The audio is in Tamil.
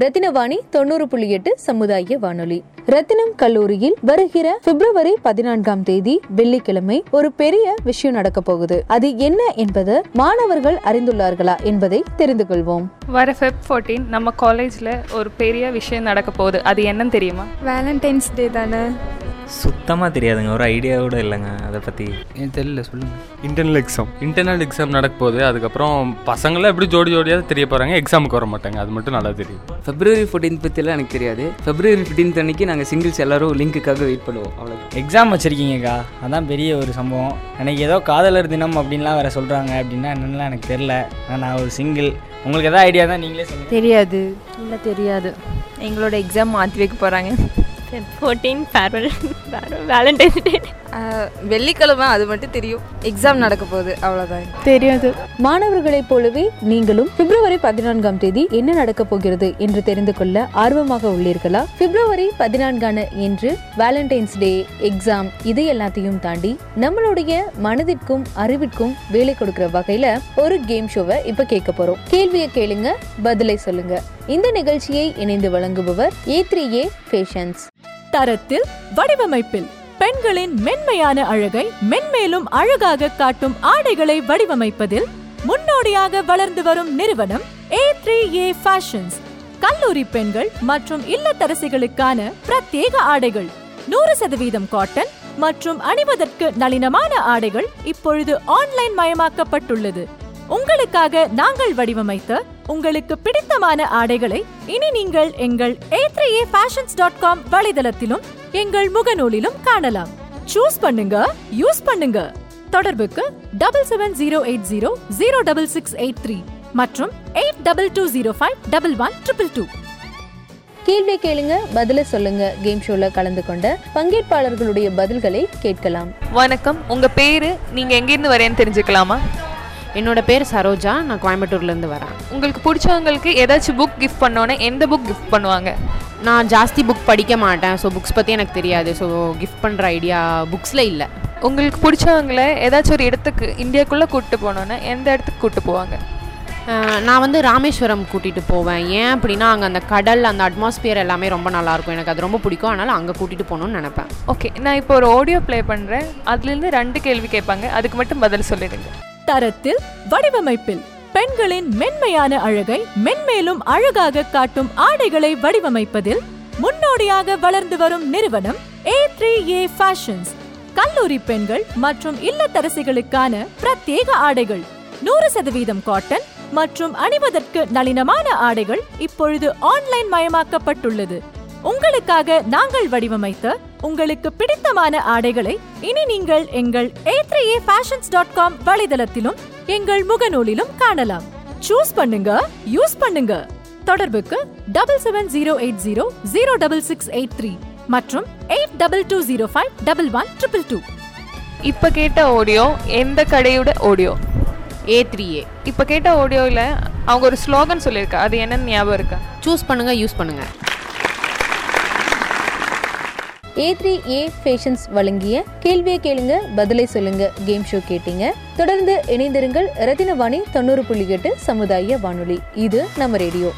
ரத்தினவாணி தொண்ணூறு புள்ளி எட்டு சமுதாய வானொலி. ரத்தினம் கல்லூரியில் வருகிற பிப்ரவரி பதினான்காம் தேதி வெள்ளிக்கிழமை ஒரு பெரிய விஷயம் நடக்க போகுது. அது என்ன என்பது மாணவர்கள் அறிந்துள்ளார்களா என்பதை தெரிந்து கொள்வோம். வர ஃபெப் ஃபோர்டீன் நம்ம காலேஜில் ஒரு பெரிய விஷயம் நடக்க போகுது. அது என்னன்னு தெரியுமா? வேலண்டைன்ஸ் டே தானே. சுத்தமாக தெரியாதுங்க. ஒரு ஐடியாவோட இல்லைங்க. அதை பற்றி எனக்கு தெரியல சொல்லுங்கள் இன்டர்னல் எக்ஸாம் இன்டர்னல் எக்ஸாம் நடக்க போகுது. அதுக்கப்புறம் பசங்களாம் எப்படி ஜோடி ஜோடியாக தெரிய போகிறாங்க எக்ஸாமுக்கு வர மாட்டாங்க. அது மட்டும் நல்லா தெரியும். ஃபெப்ரவரி ஃபோர்டீன்த் பற்றிலாம் எனக்கு தெரியாது. ஃபெப்ரவரி ஃபிஃப்டீன்த் அன்னைக்கு நாங்கள் சிங்கிள்ஸ் எல்லாரும் லிங்க்குக்காக வெயிட் பண்ணுவோம். அவ்வளோ எக்ஸாம் வச்சுருக்கீங்கக்கா. அதான் பெரிய ஒரு சம்பவம். எனக்கு ஏதோ காதலர் தினம் அப்படின்லாம் வேறு சொல்கிறாங்க அப்படின்னா என்னென்னலாம் எனக்கு தெரில நான் ஒரு சிங்கிள் உங்களுக்கு எதாவது ஐடியா தான் நீங்களே சொல்லுங்கள் தெரியாது. இல்லை தெரியாது. எங்களோட எக்ஸாம் மாற்றி வைக்க போகிறாங்க ஃபோர்டீன் ஃபேர்வெல் வேலண்டைன்ஸ் டே வெள்ளிக்கிழமை அது மட்டும் தெரியும். எக்ஸாம் நடக்க போகுது அவ்வளோதான் தெரியாது. மாணவர்களைப் போலவே நீங்களும் பிப்ரவரி பதினான்காம் தேதி என்ன நடக்க போகிறது என்று தெரிந்து கொள்ள ஆர்வமாக உள்ளீர்களா? பிப்ரவரி பதினான்கான என்று வேலண்டைன்ஸ் டே எக்ஸாம் இது எல்லாத்தையும் தாண்டி நம்மளுடைய மனதிற்கும் அறிவிற்கும் வேலை கொடுக்கிற வகையில ஒரு கேம் ஷோவை இப்ப கேட்க போறோம். கேள்வியை கேளுங்க பதிலை சொல்லுங்க. இந்த நிகழ்ச்சியை இணைந்து வழங்குபவர் ஏ த்ரீ ஏ ஃபேஷன்ஸ் தரத்தில் வடிவமைப்பில் பெண்களின் மென்மையான அழகை மென்மேலும் அழகாக காட்டும் ஆடைகளை வடிவமைப்பதில் முன்னோடியாக வளர்ந்து வரும் நிறுவனம் ஏ த்ரீ ஏ ஃபேஷன்ஸ் கல்லூரி பெண்கள் மற்றும் இல்லத்தரசிகளுக்கான பிரத்யேக ஆடைகள் நூறு சதவீதம் காட்டன் மற்றும் அணிவதற்கு நளினமான ஆடைகள் இப்பொழுது ஆன்லைன் மயமாக்கப்பட்டுள்ளது. உங்களுக்காக நாங்கள் வடிவமைத்த உங்களுக்கு பிடித்தமான ஆடைகளை இனி நீங்கள் எங்கள் A three A fashions dot com வலைதளத்திலும் எங்கள் முகநூலிலும் காணலாம். சூஸ் பண்ணுங்க யூஸ் பண்ணுங்க. தொடர்புக்கு double seven zero eight zero zero double six eight three மற்றும் eight double two zero five double one triple two கேள்வி கேளுங்க பதில சொல்லுங்க. கேம் ஷோல கலந்து கொண்ட பங்கேற்பாளர்களுடைய பதில்களை கேட்கலாம். வணக்கம். உங்கள் பேர் நீங்கள் எங்கேருந்து வரேன்னு தெரிஞ்சுக்கலாமா? என்னோட பேர் சரோஜா நான் கோயம்புத்தூர்லேருந்து வரேன். உங்களுக்கு பிடிச்சவங்களுக்கு ஏதாச்சும் புக் கிஃப்ட் பண்ணோன்னே எந்த புக் கிஃப்ட் பண்ணுவாங்க? நான் ஜாஸ்தி புக் படிக்க மாட்டேன். ஸோ புக்ஸ் பற்றி எனக்கு தெரியாது. ஸோ கிஃப்ட் பண்ணுற ஐடியா புக்ஸில் இல்லை. உங்களுக்கு பிடிச்சவங்கள ஏதாச்சும் ஒரு இடத்துக்கு இந்தியாக்குள்ளே கூப்பிட்டு போனோன்னா எந்த இடத்துக்கு கூப்பிட்டு போவாங்க? நான் வந்து ராமேஸ்வரம் கூட்டிகிட்டு போவேன். ஏன் அப்படின்னா அங்கே அந்த கடல் அந்த அட்மாஸ்பியர் எல்லாமே ரொம்ப நல்லாயிருக்கும் எனக்கு அது ரொம்ப பிடிக்கும். அதனால் அங்கே கூட்டிகிட்டு போகணும்னு நினைப்பேன். ஓகே நான் இப்போ ஒரு ஆடியோ ப்ளே பண்ணுறேன் அதுலேருந்து ரெண்டு கேள்வி கேட்பாங்க. அதுக்கு மட்டும் பதில் சொல்லிடுங்க. தரத்தில் வடிவமைப்பில் பெண்களின் மென்மையான அழகை மென்மேலும் அழகாக காட்டும் ஆடைகளை வடிவமைப்பதில் முன்னோடியாக வளர்ந்து வரும் நிறுவனம் ஏ த்ரீ ஏ ஃபேஷன்ஸ் கல்லூரி பெண்கள் மற்றும் இல்லத்தரசிகளுக்கான பிரத்யேக ஆடைகள் நூறு சதவீதம் காட்டன் மற்றும் அணிவதற்கு நளினமான ஆடைகள் இப்பொழுது ஆன்லைன் மயமாக்கப்பட்டுள்ளது. உங்களுக்காக நாங்கள் வடிவமைத்த உங்களுக்கு பிடித்தமான ஆடைகளை இனி நீங்கள் எங்கள் A three A fashions dot com வலைதளத்திலும் எங்கள் முகநூலிலும் காணலாம். சூஸ் பண்ணுங்க யூஸ் பண்ணுங்க. தொடர்புக்கு double seven zero eight zero zero double six eight three மற்றும் eight double two zero five double one triple two இப்போ கேட்ட ஆடியோ எந்த கடையோட ஆடியோ ஏ த்ரீ ஏ இப்போ கேட்ட ஆடியோவில் அவங்க ஒரு ஸ்லோகன் சொல்லியிருக்கா அது என்னன்னு ஞாபகம் இருக்கா? சூஸ் பண்ணுங்க யூஸ் பண்ணுங்க. ஏ த்ரீ ஏ ஃபேஷன்ஸ் வழங்கிய கேள்வியை கேளுங்க பதிலை சொல்லுங்க கேம் ஷோ கேட்டீங்க. தொடர்ந்து இணைந்திருங்கள் ரத்தினவாணி தொண்ணூறு புள்ளி எட்டு சமுதாய வானொலி. இது நம்ம ரேடியோ.